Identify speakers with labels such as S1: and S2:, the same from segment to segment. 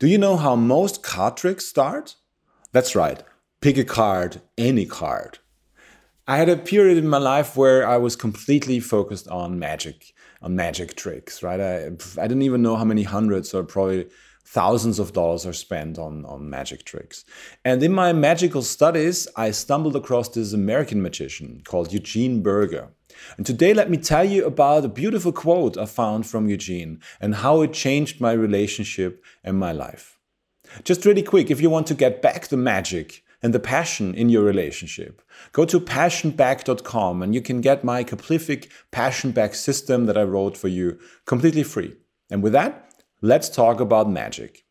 S1: Do you know how most card tricks start? That's right, pick a card, any card. I had a period in my life where I was completely focused on magic, on magic tricks, right? I, I didn't even know how many hundreds or probably thousands of dollars are spent on, on magic tricks. And in my magical studies, I stumbled across this American magician called Eugene Burger. And today, let me tell you about a beautiful quote I found from Eugene and how it changed my relationship and my life. Just really quick, if you want to get back the magic, and the passion in your relationship. Go to passionback.com and you can get my Couplific Passion Back system that I wrote for you completely free. And with that, let's talk about magic.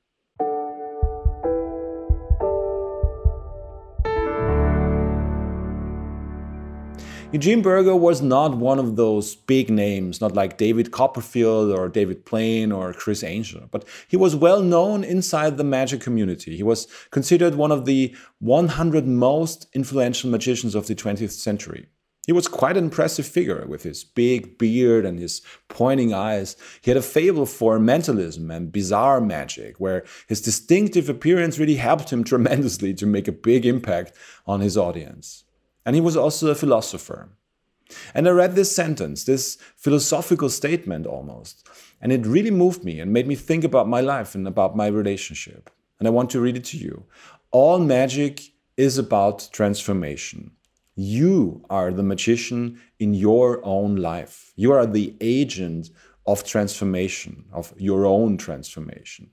S1: Eugene Burger was not one of those big names, not like David Copperfield or David Blaine or Criss Angel, but he was well known inside the magic community. He was considered one of the 100 most influential magicians of the 20th century. He was quite an impressive figure with his big beard and his pointing eyes. He had a fable for mentalism and bizarre magic, where his distinctive appearance really helped him tremendously to make a big impact on his audience. And he was also a philosopher. And I read this sentence, this philosophical statement almost, and it really moved me and made me think about my life and about my relationship. And I want to read it to you. All magic is about transformation. You are the magician in your own life. You are the agent of transformation, of your own transformation.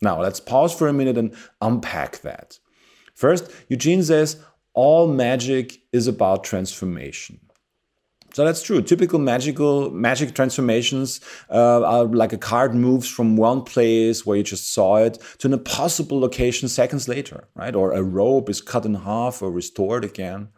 S1: Now, let's pause for a minute and unpack that. First, Eugene says all magic is about transformation. So that's true. Typical magical magic transformations uh, are like a card moves from one place where you just saw it to an impossible location seconds later, right? Or a rope is cut in half or restored again.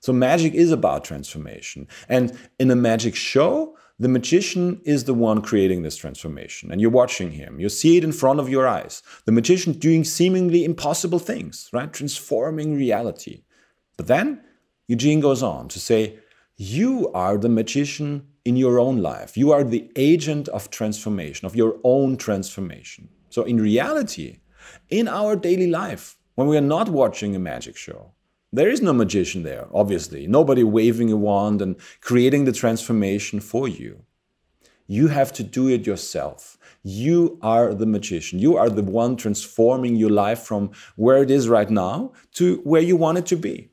S1: So magic is about transformation. And in a magic show, the magician is the one creating this transformation, and you're watching him. You see it in front of your eyes. The magician doing seemingly impossible things, right? Transforming reality. But then Eugene goes on to say, You are the magician in your own life. You are the agent of transformation, of your own transformation. So, in reality, in our daily life, when we are not watching a magic show, there is no magician there, obviously. Nobody waving a wand and creating the transformation for you. You have to do it yourself. You are the magician. You are the one transforming your life from where it is right now to where you want it to be.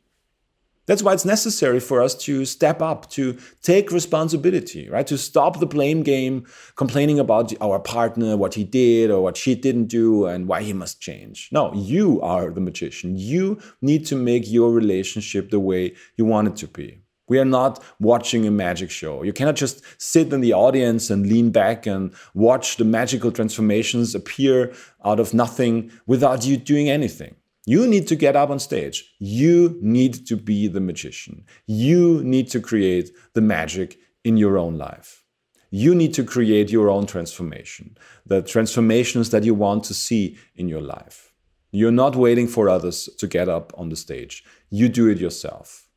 S1: That's why it's necessary for us to step up, to take responsibility, right? To stop the blame game, complaining about our partner, what he did or what she didn't do, and why he must change. No, you are the magician. You need to make your relationship the way you want it to be. We are not watching a magic show. You cannot just sit in the audience and lean back and watch the magical transformations appear out of nothing without you doing anything. You need to get up on stage. You need to be the magician. You need to create the magic in your own life. You need to create your own transformation, the transformations that you want to see in your life. You're not waiting for others to get up on the stage. You do it yourself.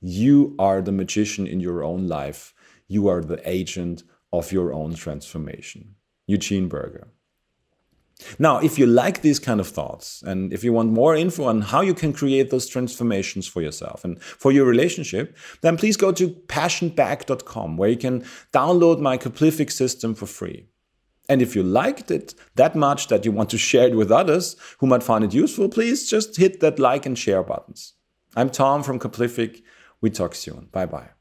S1: You are the magician in your own life. You are the agent of your own transformation. Eugene Burger. Now, if you like these kind of thoughts and if you want more info on how you can create those transformations for yourself and for your relationship, then please go to passionback.com where you can download my Couplific system for free. And if you liked it that much that you want to share it with others who might find it useful, please just hit that like and share buttons. I'm Tom from Couplific. We talk soon. Bye bye.